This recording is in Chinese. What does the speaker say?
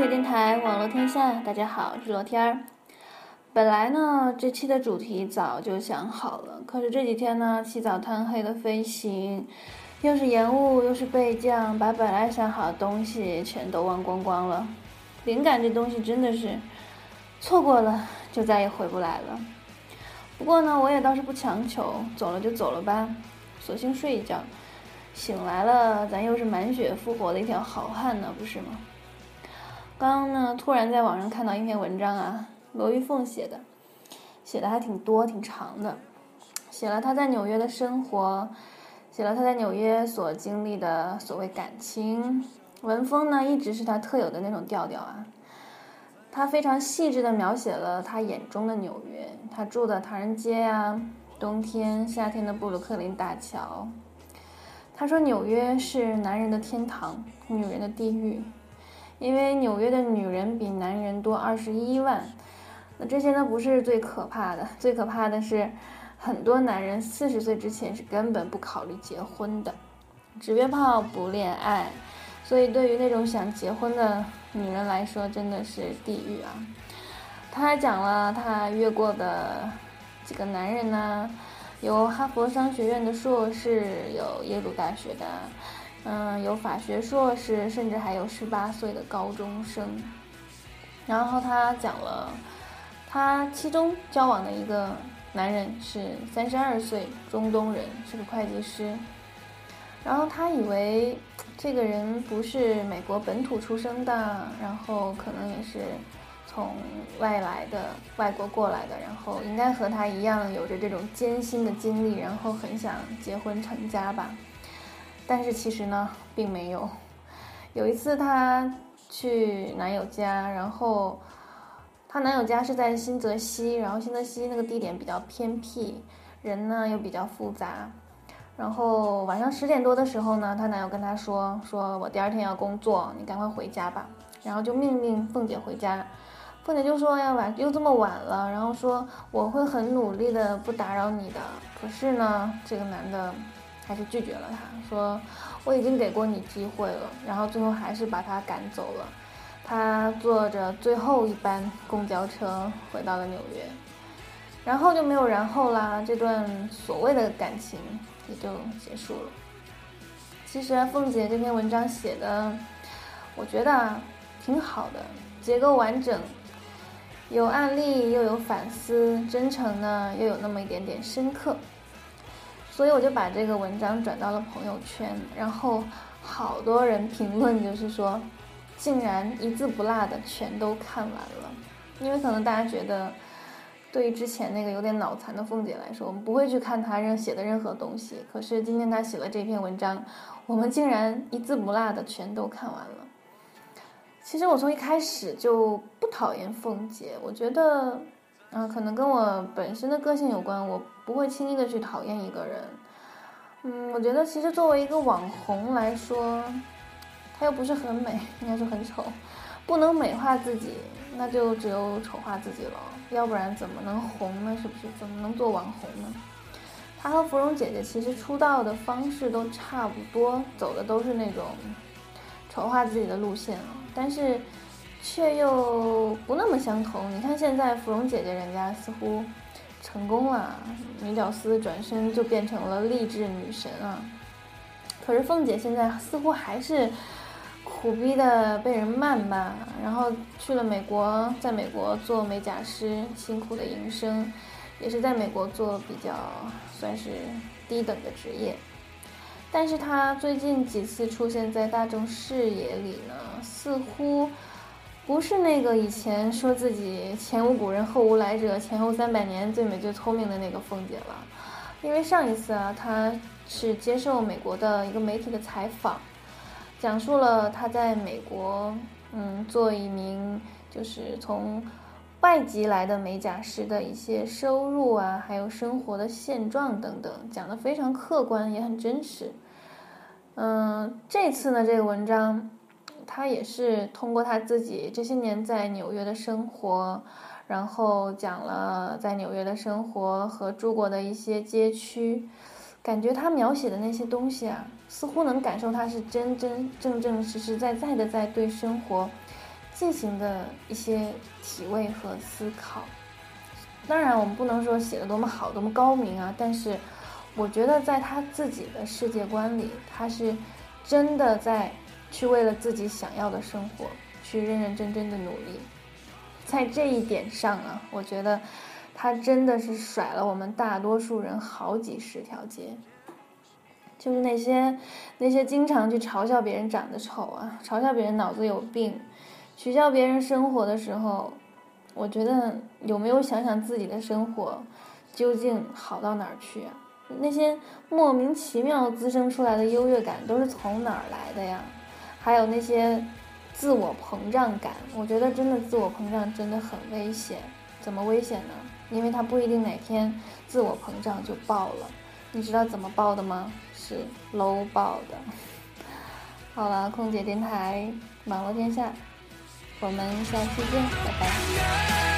姐电台，网络天下，大家好，我是罗天儿。本来呢，这期的主题早就想好了，可是这几天呢，起早贪黑的飞行，又是延误，又是备降，把本来想好的东西全都忘光光了。灵感这东西真的是，错过了就再也回不来了。不过呢，我也倒是不强求，走了就走了吧，索性睡一觉。醒来了，咱又是满血复活的一条好汉呢，不是吗？刚刚呢，突然在网上看到一篇文章啊，罗玉凤写的，写的还挺多、挺长的，写了她在纽约的生活，写了她在纽约所经历的所谓感情。文风呢，一直是他特有的那种调调啊。他非常细致地描写了他眼中的纽约，他住的唐人街啊，冬天、夏天的布鲁克林大桥。他说：“纽约是男人的天堂，女人的地狱，因为纽约的女人比男人多二十一万。那这些呢不是最可怕的，最可怕的是，很多男人四十岁之前是根本不考虑结婚的，只约炮不恋爱。所以对于那种想结婚的女人来说，真的是地狱啊！他还讲了他约过的几个男人呢。”有哈佛商学院的硕士，有耶鲁大学的，嗯，有法学硕士，甚至还有十八岁的高中生。然后他讲了，他其中交往的一个男人是三十二岁，中东人，是个会计师。然后他以为这个人不是美国本土出生的，然后可能也是。从外来的外国过来的，然后应该和他一样有着这种艰辛的经历，然后很想结婚成家吧。但是其实呢，并没有。有一次她去男友家，然后她男友家是在新泽西，然后新泽西那个地点比较偏僻，人呢又比较复杂。然后晚上十点多的时候呢，她男友跟她说：“说我第二天要工作，你赶快回家吧。”然后就命令凤姐回家。凤姐就说要晚又这么晚了，然后说我会很努力的不打扰你的。可是呢，这个男的还是拒绝了他，说我已经给过你机会了，然后最后还是把他赶走了。他坐着最后一班公交车回到了纽约，然后就没有然后啦，这段所谓的感情也就结束了。其实凤姐这篇文章写的，我觉得挺好的，结构完整。有案例，又有反思，真诚呢，又有那么一点点深刻，所以我就把这个文章转到了朋友圈，然后好多人评论，就是说，竟然一字不落的全都看完了，因为可能大家觉得，对于之前那个有点脑残的凤姐来说，我们不会去看她任写的任何东西，可是今天她写了这篇文章，我们竟然一字不落的全都看完了。其实我从一开始就不讨厌凤姐，我觉得，嗯，可能跟我本身的个性有关，我不会轻易的去讨厌一个人。嗯，我觉得其实作为一个网红来说，她又不是很美，应该说很丑，不能美化自己，那就只有丑化自己了，要不然怎么能红呢？是不是？怎么能做网红呢？她和芙蓉姐姐其实出道的方式都差不多，走的都是那种丑化自己的路线啊。但是，却又不那么相同。你看现在芙蓉姐姐人家似乎成功了，女屌丝转身就变成了励志女神啊。可是凤姐现在似乎还是苦逼的被人谩骂，然后去了美国，在美国做美甲师，辛苦的营生，也是在美国做比较算是低等的职业。但是她最近几次出现在大众视野里呢，似乎不是那个以前说自己前无古人后无来者，前后三百年最美最聪明的那个凤姐了。因为上一次啊，她是接受美国的一个媒体的采访，讲述了她在美国，嗯，做一名就是从外籍来的美甲师的一些收入啊，还有生活的现状等等，讲得非常客观，也很真实。嗯，这次呢，这个文章，他也是通过他自己这些年在纽约的生活，然后讲了在纽约的生活和住过的一些街区，感觉他描写的那些东西啊，似乎能感受他是真真正正实实在在的在对生活进行的一些体味和思考。当然，我们不能说写的多么好、多么高明啊，但是我觉得在他自己的世界观里，他是真的在去为了自己想要的生活去认认真真的努力。在这一点上啊，我觉得他真的是甩了我们大多数人好几十条街。就是那些那些经常去嘲笑别人长得丑啊，嘲笑别人脑子有病，取笑别人生活的时候，我觉得有没有想想自己的生活究竟好到哪儿去啊？那些莫名其妙滋生出来的优越感都是从哪儿来的呀？还有那些自我膨胀感，我觉得真的自我膨胀真的很危险。怎么危险呢？因为他不一定哪天自我膨胀就爆了。你知道怎么爆的吗？是 low 爆的。好了，空姐电台，网络天下，我们下期见，拜拜。